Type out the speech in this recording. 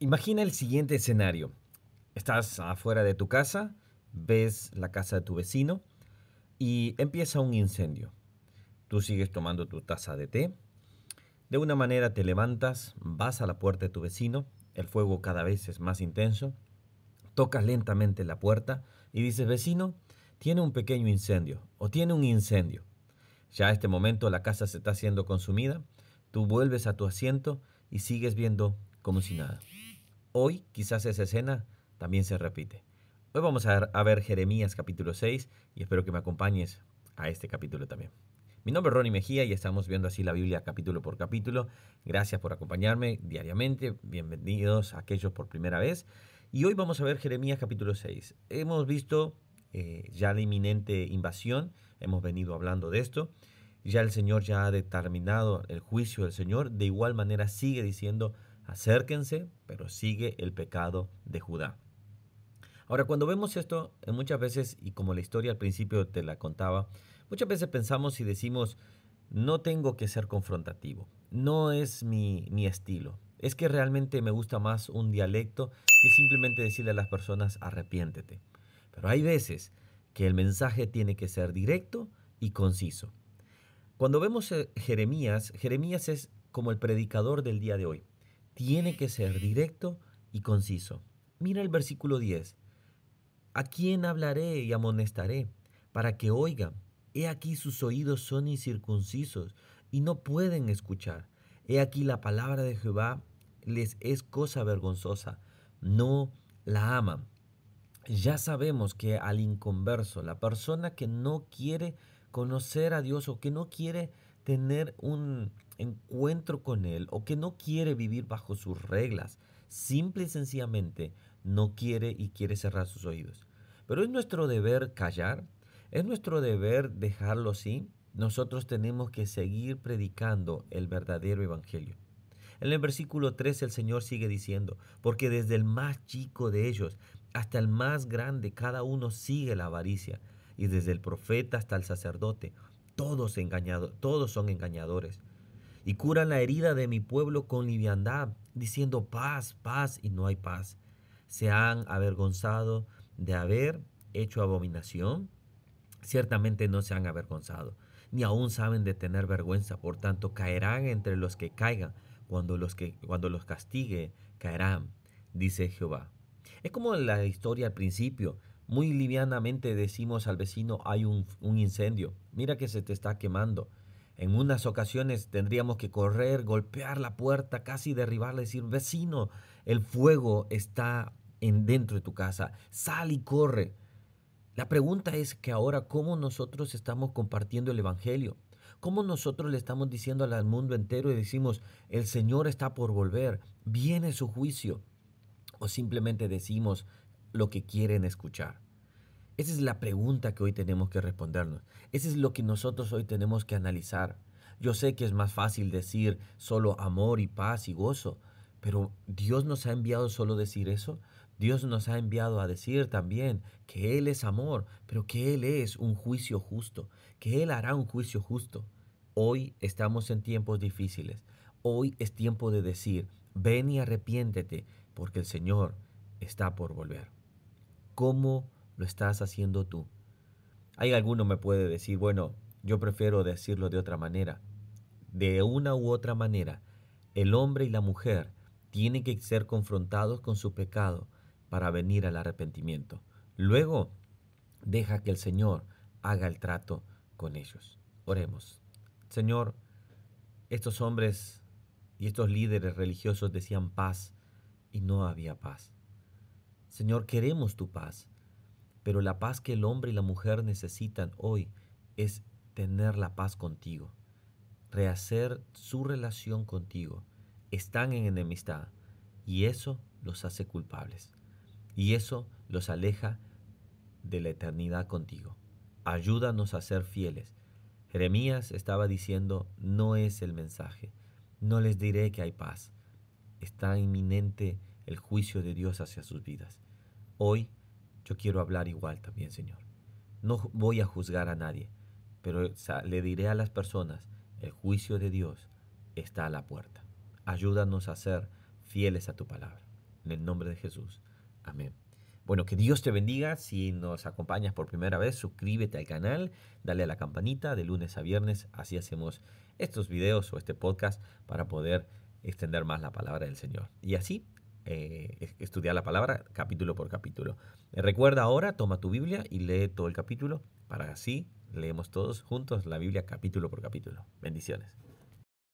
Imagina el siguiente escenario. Estás afuera de tu casa, ves la casa de tu vecino y empieza un incendio. Tú sigues tomando tu taza de té. De una manera te levantas, vas a la puerta de tu vecino, el fuego cada vez es más intenso, tocas lentamente la puerta y dices, vecino, tiene un pequeño incendio o tiene un incendio. Ya a este momento la casa se está siendo consumida, tú vuelves a tu asiento y sigues viendo como si nada. Hoy quizás esa escena también se repite. Hoy vamos a ver, Jeremías capítulo 6 y espero que me acompañes a este capítulo también. Mi nombre es Ronnie Mejía y estamos viendo así la Biblia capítulo por capítulo. Gracias por acompañarme diariamente. Bienvenidos a aquellos por primera vez. Y hoy vamos a ver Jeremías capítulo 6. Hemos visto eh, ya la inminente invasión, hemos venido hablando de esto. Ya el Señor ya ha determinado el juicio del Señor. De igual manera sigue diciendo acérquense, pero sigue el pecado de Judá. Ahora, cuando vemos esto, muchas veces, y como la historia al principio te la contaba, muchas veces pensamos y decimos, no tengo que ser confrontativo, no es mi, mi estilo. Es que realmente me gusta más un dialecto que simplemente decirle a las personas arrepiéntete. Pero hay veces que el mensaje tiene que ser directo y conciso. Cuando vemos Jeremías, Jeremías es como el predicador del día de hoy tiene que ser directo y conciso. Mira el versículo 10. ¿A quién hablaré y amonestaré para que oigan? He aquí sus oídos son incircuncisos y no pueden escuchar. He aquí la palabra de Jehová les es cosa vergonzosa. No la aman. Ya sabemos que al inconverso, la persona que no quiere conocer a Dios o que no quiere tener un encuentro con Él o que no quiere vivir bajo sus reglas, simple y sencillamente no quiere y quiere cerrar sus oídos. Pero es nuestro deber callar, es nuestro deber dejarlo así. Nosotros tenemos que seguir predicando el verdadero evangelio. En el versículo 3 el Señor sigue diciendo, porque desde el más chico de ellos hasta el más grande, cada uno sigue la avaricia, y desde el profeta hasta el sacerdote, todos todos son engañadores. Y curan la herida de mi pueblo con liviandad, diciendo paz, paz, y no hay paz. Se han avergonzado de haber hecho abominación. Ciertamente no se han avergonzado, ni aún saben de tener vergüenza, por tanto caerán entre los que caigan, cuando los que cuando los castigue caerán, dice Jehová. Es como la historia al principio, muy livianamente decimos al vecino hay un, incendio, mira que se te está quemando. En unas ocasiones tendríamos que correr, golpear la puerta, casi derribarla, decir, vecino, el fuego está en dentro de tu casa, sal y corre. La pregunta es que ahora cómo nosotros estamos compartiendo el Evangelio, cómo nosotros le estamos diciendo al mundo entero y decimos, el Señor está por volver, viene su juicio, o simplemente decimos, lo que quieren escuchar? Esa es la pregunta que hoy tenemos que respondernos. Ese es lo que nosotros hoy tenemos que analizar. Yo sé que es más fácil decir solo amor y paz y gozo, pero Dios nos ha enviado solo decir eso. Dios nos ha enviado a decir también que Él es amor, pero que Él es un juicio justo, que Él hará un juicio justo. Hoy estamos en tiempos difíciles. Hoy es tiempo de decir, ven y arrepiéntete, porque el Señor está por volver. ¿Cómo lo estás haciendo tú? Hay alguno me puede decir, bueno, yo prefiero decirlo de otra manera. De una u otra manera, el hombre y la mujer tienen que ser confrontados con su pecado para venir al arrepentimiento. Luego, deja que el Señor haga el trato con ellos. Oremos. Señor, estos hombres y estos líderes religiosos decían paz y no había paz. Señor, queremos tu paz, pero la paz que el hombre y la mujer necesitan hoy es tener la paz contigo, rehacer su relación contigo. Están en enemistad y eso los hace culpables y eso los aleja de la eternidad contigo. Ayúdanos a ser fieles. Jeremías estaba diciendo, no es el mensaje, no les diré que hay paz. Está inminente el juicio de Dios hacia sus vidas. Hoy yo quiero hablar igual también, Señor. No voy a juzgar a nadie, pero le diré a las personas, el juicio de Dios está a la puerta. Ayúdanos a ser fieles a tu palabra. En el nombre de Jesús. Amén. Bueno, que Dios te bendiga. Si nos acompañas por primera vez, suscríbete al canal, dale a la campanita de lunes a viernes. Así hacemos estos videos o este podcast para poder extender más la palabra del Señor. Y así eh, estudiar la palabra capítulo por capítulo. Eh, recuerda ahora, toma tu Biblia y lee todo el capítulo para así leemos todos juntos la Biblia capítulo por capítulo. Bendiciones.